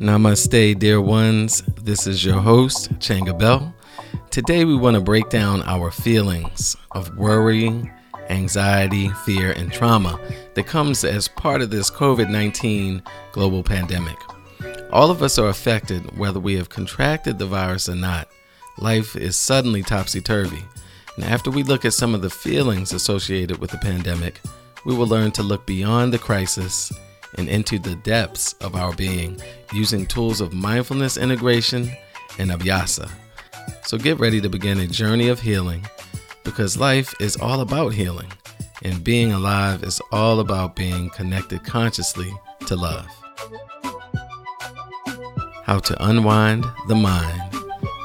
Namaste, dear ones. This is your host, Changa Bell. Today, we want to break down our feelings of worry, anxiety, fear, and trauma that comes as part of this COVID 19 global pandemic. All of us are affected whether we have contracted the virus or not. Life is suddenly topsy turvy. And after we look at some of the feelings associated with the pandemic, we will learn to look beyond the crisis and into the depths of our being using tools of mindfulness integration and abhyasa. So get ready to begin a journey of healing because life is all about healing and being alive is all about being connected consciously to love. How to unwind the mind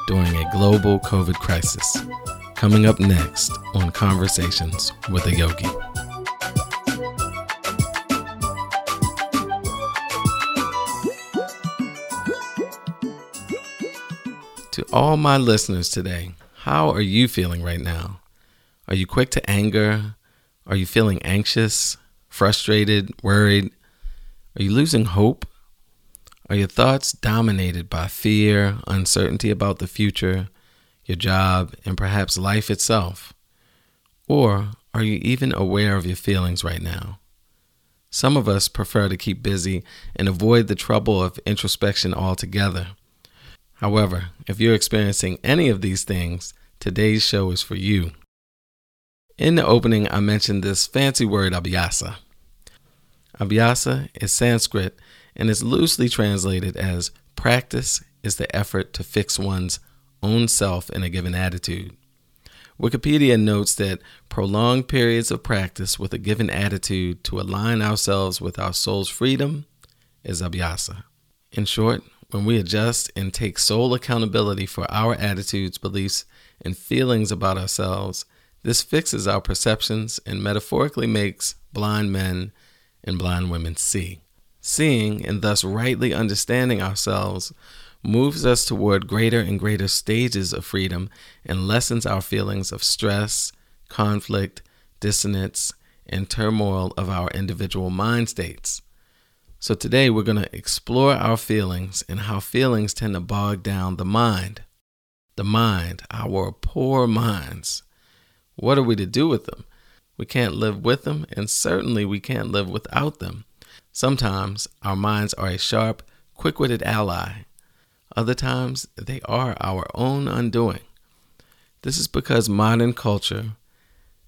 during a global COVID crisis. Coming up next on Conversations with a Yogi. To all my listeners today, how are you feeling right now? Are you quick to anger? Are you feeling anxious, frustrated, worried? Are you losing hope? Are your thoughts dominated by fear, uncertainty about the future, your job, and perhaps life itself? Or are you even aware of your feelings right now? Some of us prefer to keep busy and avoid the trouble of introspection altogether. However, if you're experiencing any of these things, today's show is for you. In the opening, I mentioned this fancy word abhyasa. Abhyasa is Sanskrit and is loosely translated as practice is the effort to fix one's own self in a given attitude. Wikipedia notes that prolonged periods of practice with a given attitude to align ourselves with our soul's freedom is abhyasa. In short, when we adjust and take sole accountability for our attitudes, beliefs, and feelings about ourselves, this fixes our perceptions and metaphorically makes blind men and blind women see. Seeing and thus rightly understanding ourselves moves us toward greater and greater stages of freedom and lessens our feelings of stress, conflict, dissonance, and turmoil of our individual mind states. So today we're going to explore our feelings and how feelings tend to bog down the mind. The mind, our poor minds. What are we to do with them? We can't live with them, and certainly we can't live without them. Sometimes our minds are a sharp, quick witted ally. Other times they are our own undoing. This is because modern culture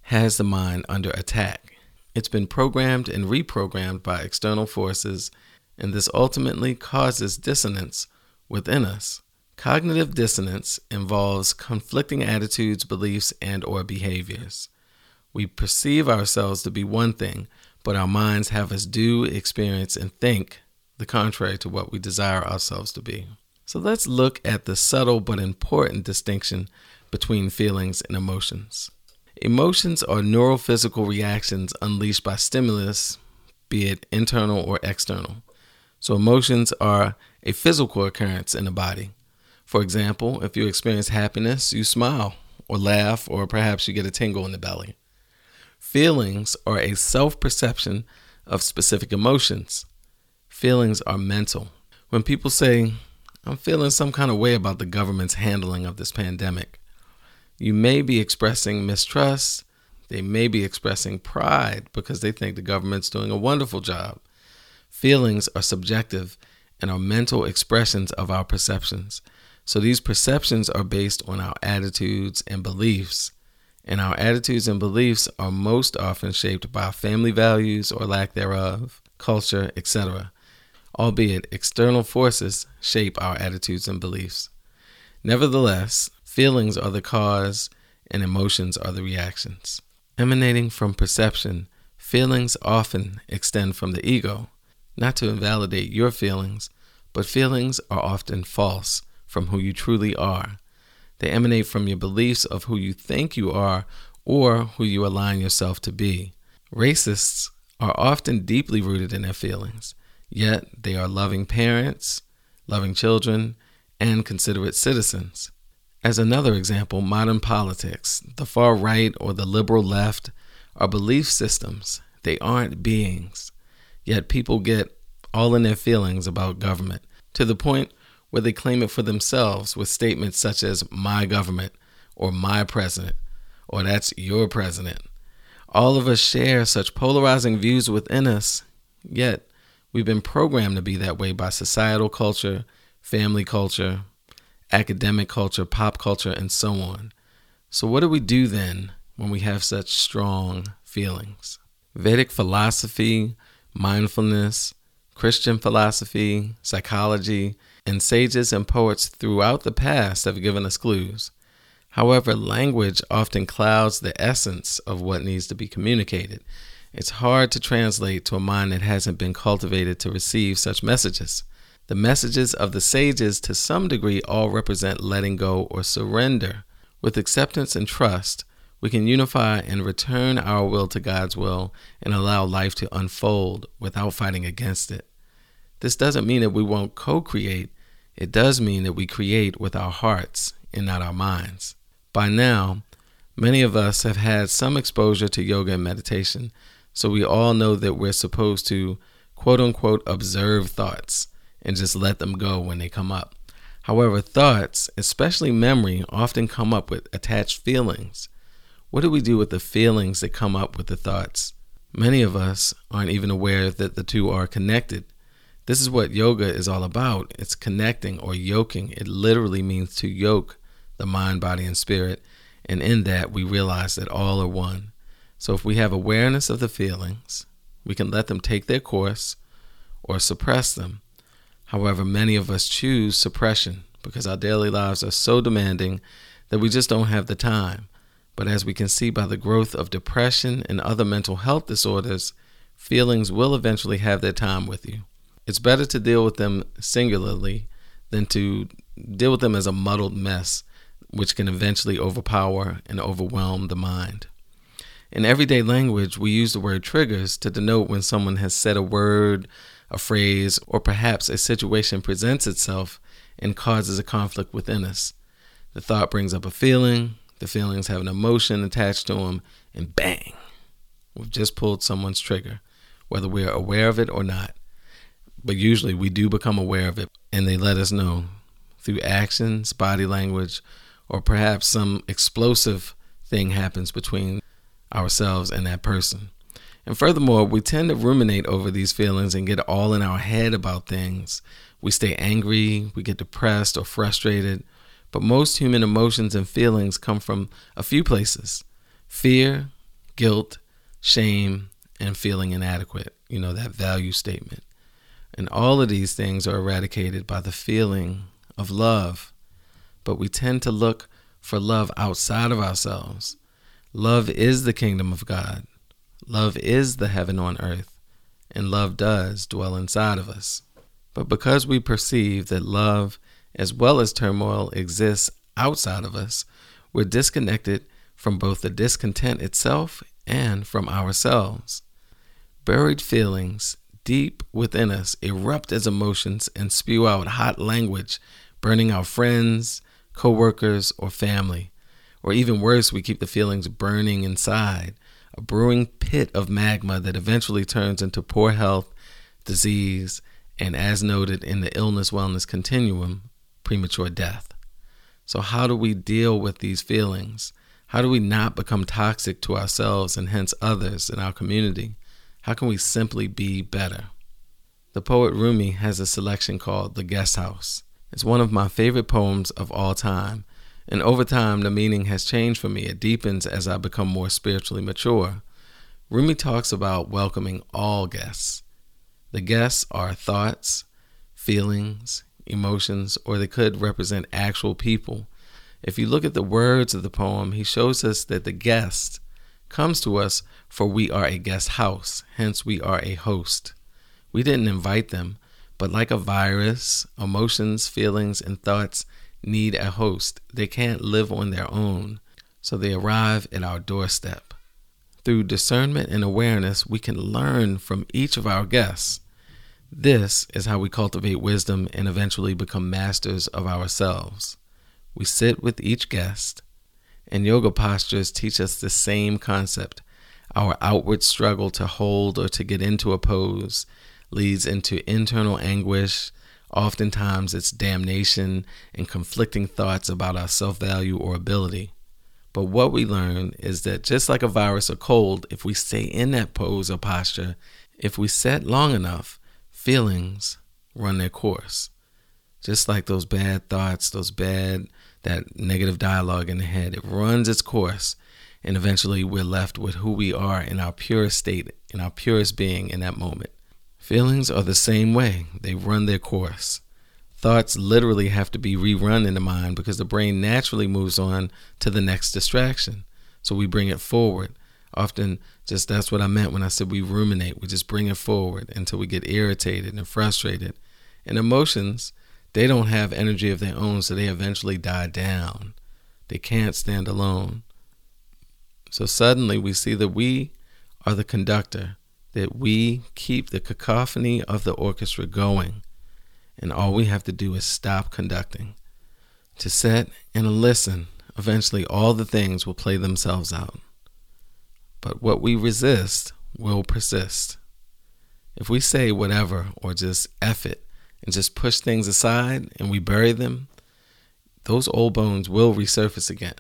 has the mind under attack. It's been programmed and reprogrammed by external forces, and this ultimately causes dissonance within us. Cognitive dissonance involves conflicting attitudes, beliefs, and or behaviors. We perceive ourselves to be one thing, but our minds have us do, experience, and think the contrary to what we desire ourselves to be. So let's look at the subtle but important distinction between feelings and emotions. Emotions are neurophysical reactions unleashed by stimulus, be it internal or external. So, emotions are a physical occurrence in the body. For example, if you experience happiness, you smile or laugh, or perhaps you get a tingle in the belly. Feelings are a self perception of specific emotions. Feelings are mental. When people say, I'm feeling some kind of way about the government's handling of this pandemic, you may be expressing mistrust. They may be expressing pride because they think the government's doing a wonderful job. Feelings are subjective and are mental expressions of our perceptions. So these perceptions are based on our attitudes and beliefs. And our attitudes and beliefs are most often shaped by family values or lack thereof, culture, etc., albeit external forces shape our attitudes and beliefs. Nevertheless, Feelings are the cause, and emotions are the reactions. Emanating from perception, feelings often extend from the ego, not to invalidate your feelings, but feelings are often false from who you truly are. They emanate from your beliefs of who you think you are or who you align yourself to be. Racists are often deeply rooted in their feelings, yet they are loving parents, loving children, and considerate citizens. As another example, modern politics, the far right or the liberal left, are belief systems. They aren't beings. Yet people get all in their feelings about government, to the point where they claim it for themselves with statements such as my government or my president or that's your president. All of us share such polarizing views within us, yet we've been programmed to be that way by societal culture, family culture, academic culture, pop culture, and so on. So, what do we do then when we have such strong feelings? Vedic philosophy, mindfulness, Christian philosophy, psychology, and sages and poets throughout the past have given us clues. However, language often clouds the essence of what needs to be communicated. It's hard to translate to a mind that hasn't been cultivated to receive such messages. The messages of the sages, to some degree, all represent letting go or surrender. With acceptance and trust, we can unify and return our will to God's will and allow life to unfold without fighting against it. This doesn't mean that we won't co create, it does mean that we create with our hearts and not our minds. By now, many of us have had some exposure to yoga and meditation, so we all know that we're supposed to quote unquote observe thoughts and just let them go when they come up. However, thoughts, especially memory, often come up with attached feelings. What do we do with the feelings that come up with the thoughts? Many of us aren't even aware that the two are connected. This is what yoga is all about. It's connecting or yoking. It literally means to yoke the mind, body, and spirit. And in that, we realize that all are one. So if we have awareness of the feelings, we can let them take their course or suppress them. However, many of us choose suppression because our daily lives are so demanding that we just don't have the time. But as we can see by the growth of depression and other mental health disorders, feelings will eventually have their time with you. It's better to deal with them singularly than to deal with them as a muddled mess, which can eventually overpower and overwhelm the mind. In everyday language, we use the word triggers to denote when someone has said a word, a phrase, or perhaps a situation presents itself and causes a conflict within us. The thought brings up a feeling, the feelings have an emotion attached to them, and bang, we've just pulled someone's trigger, whether we're aware of it or not but usually we do become aware of it and they let us know through actions, body language, or perhaps some explosive thing happens between ourselves and that person. And furthermore, we tend to ruminate over these feelings and get all in our head about things. We stay angry, we get depressed or frustrated. But most human emotions and feelings come from a few places fear, guilt, shame, and feeling inadequate. You know, that value statement. And all of these things are eradicated by the feeling of love. But we tend to look for love outside of ourselves. Love is the kingdom of God. Love is the heaven on earth. And love does dwell inside of us. But because we perceive that love, as well as turmoil, exists outside of us, we're disconnected from both the discontent itself and from ourselves. Buried feelings deep within us erupt as emotions and spew out hot language, burning our friends, coworkers, or family. Or even worse, we keep the feelings burning inside, a brewing pit of magma that eventually turns into poor health, disease, and as noted in the illness wellness continuum, premature death. So, how do we deal with these feelings? How do we not become toxic to ourselves and hence others in our community? How can we simply be better? The poet Rumi has a selection called The Guest House. It's one of my favorite poems of all time, and over time the meaning has changed for me. It deepens as I become more spiritually mature. Rumi talks about welcoming all guests. The guests are thoughts, feelings, emotions, or they could represent actual people. If you look at the words of the poem, he shows us that the guest comes to us for we are a guest house, hence we are a host. We didn't invite them, but like a virus, emotions, feelings, and thoughts need a host. They can't live on their own, so they arrive at our doorstep. Through discernment and awareness, we can learn from each of our guests. This is how we cultivate wisdom and eventually become masters of ourselves. We sit with each guest, and yoga postures teach us the same concept. Our outward struggle to hold or to get into a pose leads into internal anguish, Oftentimes, it's damnation and conflicting thoughts about our self value or ability. But what we learn is that just like a virus or cold, if we stay in that pose or posture, if we set long enough, feelings run their course. Just like those bad thoughts, those bad, that negative dialogue in the head, it runs its course. And eventually we're left with who we are in our purest state, in our purest being in that moment. Feelings are the same way, they run their course. Thoughts literally have to be rerun in the mind because the brain naturally moves on to the next distraction. So we bring it forward. Often, just that's what I meant when I said we ruminate. We just bring it forward until we get irritated and frustrated. And emotions, they don't have energy of their own, so they eventually die down. They can't stand alone. So suddenly we see that we are the conductor that we keep the cacophony of the orchestra going, and all we have to do is stop conducting. To sit and listen, eventually all the things will play themselves out. But what we resist will persist. If we say whatever or just F it and just push things aside and we bury them, those old bones will resurface again.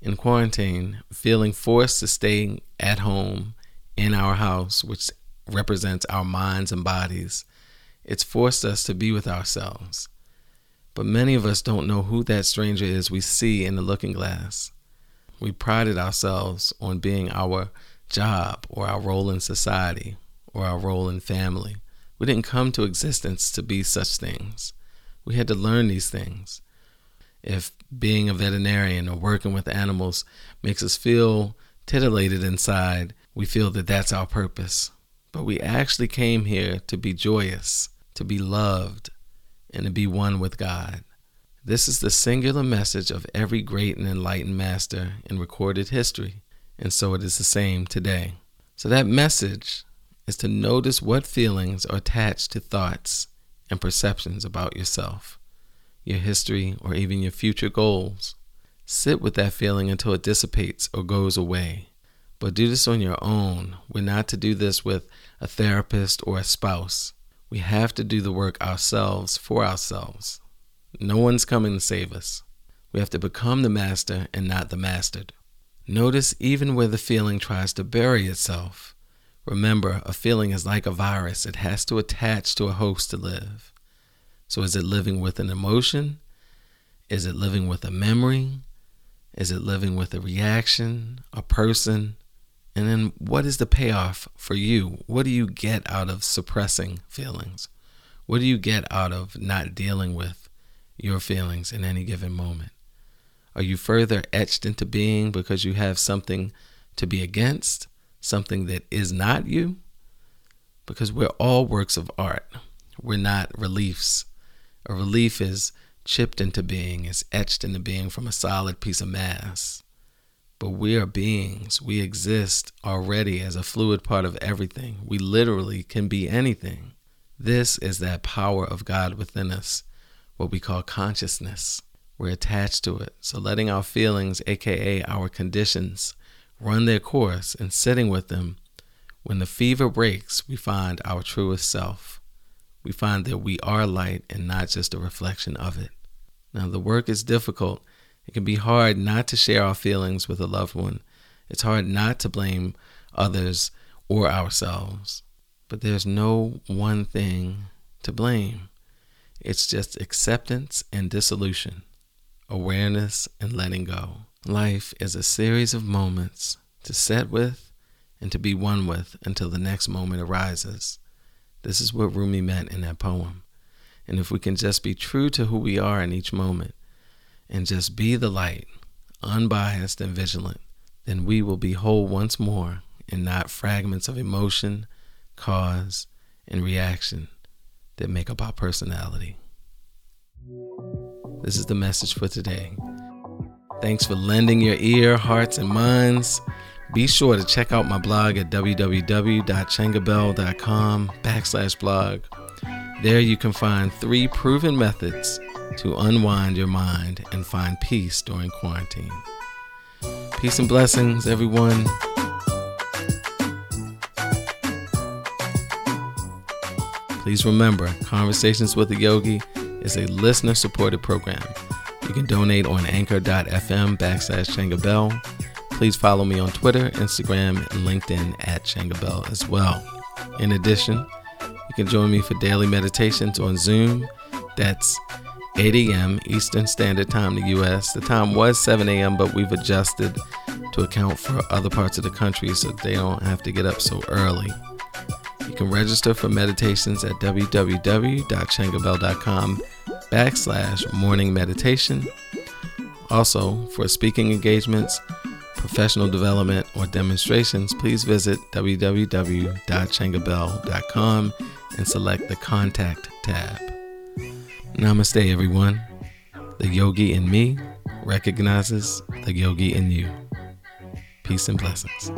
In quarantine, feeling forced to stay at home in our house, which represents our minds and bodies. It's forced us to be with ourselves. But many of us don't know who that stranger is we see in the looking glass. We prided ourselves on being our job or our role in society or our role in family. We didn't come to existence to be such things. We had to learn these things. If being a veterinarian or working with animals makes us feel titillated inside, we feel that that's our purpose. But we actually came here to be joyous, to be loved, and to be one with God. This is the singular message of every great and enlightened master in recorded history, and so it is the same today. So, that message is to notice what feelings are attached to thoughts and perceptions about yourself, your history, or even your future goals. Sit with that feeling until it dissipates or goes away. But do this on your own. We're not to do this with a therapist or a spouse. We have to do the work ourselves for ourselves. No one's coming to save us. We have to become the master and not the mastered. Notice even where the feeling tries to bury itself. Remember, a feeling is like a virus, it has to attach to a host to live. So, is it living with an emotion? Is it living with a memory? Is it living with a reaction, a person, and then what is the payoff for you? What do you get out of suppressing feelings? What do you get out of not dealing with your feelings in any given moment? Are you further etched into being because you have something to be against, something that is not you? Because we're all works of art. We're not reliefs. A relief is chipped into being, is etched into being from a solid piece of mass. But we are beings. We exist already as a fluid part of everything. We literally can be anything. This is that power of God within us, what we call consciousness. We're attached to it. So letting our feelings, aka our conditions, run their course and sitting with them, when the fever breaks, we find our truest self. We find that we are light and not just a reflection of it. Now, the work is difficult it can be hard not to share our feelings with a loved one. It's hard not to blame others or ourselves. But there's no one thing to blame. It's just acceptance and dissolution, awareness and letting go. Life is a series of moments to set with and to be one with until the next moment arises. This is what Rumi meant in that poem. And if we can just be true to who we are in each moment, and just be the light, unbiased and vigilant, then we will be whole once more and not fragments of emotion, cause, and reaction that make up our personality. This is the message for today. Thanks for lending your ear, hearts, and minds. Be sure to check out my blog at www.changabell.com backslash blog. There you can find three proven methods to unwind your mind and find peace during quarantine. Peace and blessings, everyone. Please remember, Conversations with a Yogi is a listener supported program. You can donate on anchor.fm backslash Changa Bell. Please follow me on Twitter, Instagram, and LinkedIn at Changa Bell as well. In addition, you can join me for daily meditations on Zoom. That's 8 a.m. Eastern Standard Time in the U.S. The time was 7 a.m., but we've adjusted to account for other parts of the country so they don't have to get up so early. You can register for meditations at www.changabell.com backslash morning meditation. Also, for speaking engagements, professional development, or demonstrations, please visit www.changabell.com and select the Contact tab. Namaste, everyone. The yogi in me recognizes the yogi in you. Peace and blessings.